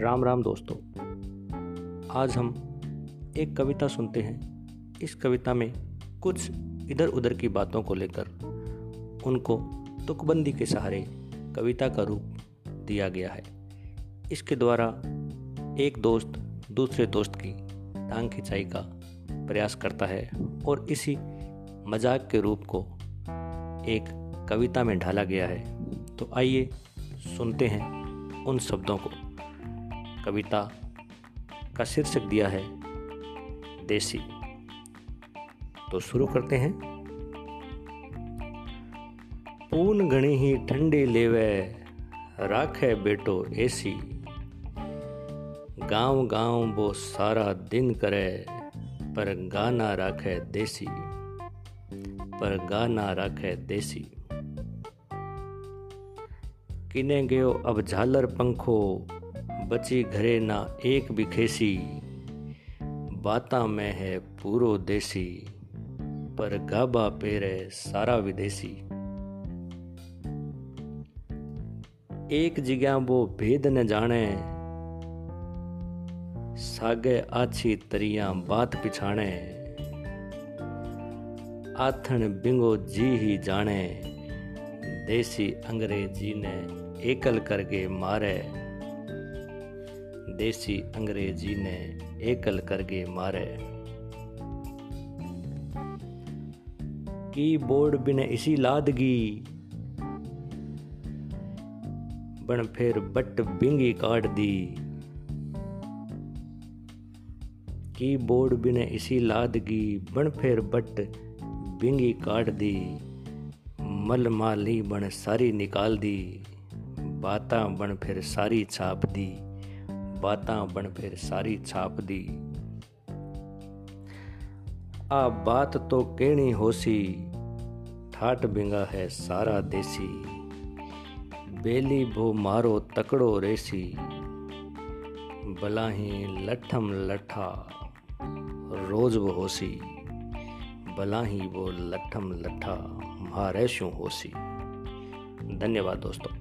राम राम दोस्तों। आज हम एक कविता सुनते हैं। इस कविता में कुछ इधर उधर की बातों को लेकर उनको तुकबंदी के सहारे कविता का रूप दिया गया है। इसके द्वारा एक दोस्त दूसरे दोस्त की टांग खिंचाई का प्रयास करता है और इसी मज़ाक के रूप को एक कविता में ढाला गया है। तो आइए सुनते हैं उन शब्दों को। कविता का शीर्षक दिया है, देसी। तो शुरू करते हैं। पून घणी ही ठंडी लेवे, राखे बेटो एसी। गाँव गाँव वो सारा दिन करे, पर गाना राखे देसी। पर गाना राखे देसी। किने गयो अब झालर पंखो बची घरे ना एक भी खेसी। बाता में है पूरो देसी, पर गाबा पेरे सारा विदेशी एक जिग्या वो भेद न जाने सागे आछी तरिया बात पिछाणे। आथन बिंगो जी ही जाने देसी अंग्रेज़ी ने एकल करके मारे। देसी अंग्रेज़ी ने एकल करके मारे। की कीबोर्ड बिन इसी लादगी। बन फिर बट बिंगी काट दी। कीबोर्ड बिन इसी लादगी बन फिर बट बिंगी काट दी। मल माली बन सारी निकाल दी। बाता बन फिर सारी छाप दी। बाता बन फिर सारी छाप दी आ बात तो कहनी होसी ठाट बिंगा है सारा देसी बेली भो मारो तकड़ो रेसी बलाही लठम लठा रोज वो होसी बलाही वो लठम लठा मारे शू होसी धन्यवाद दोस्तों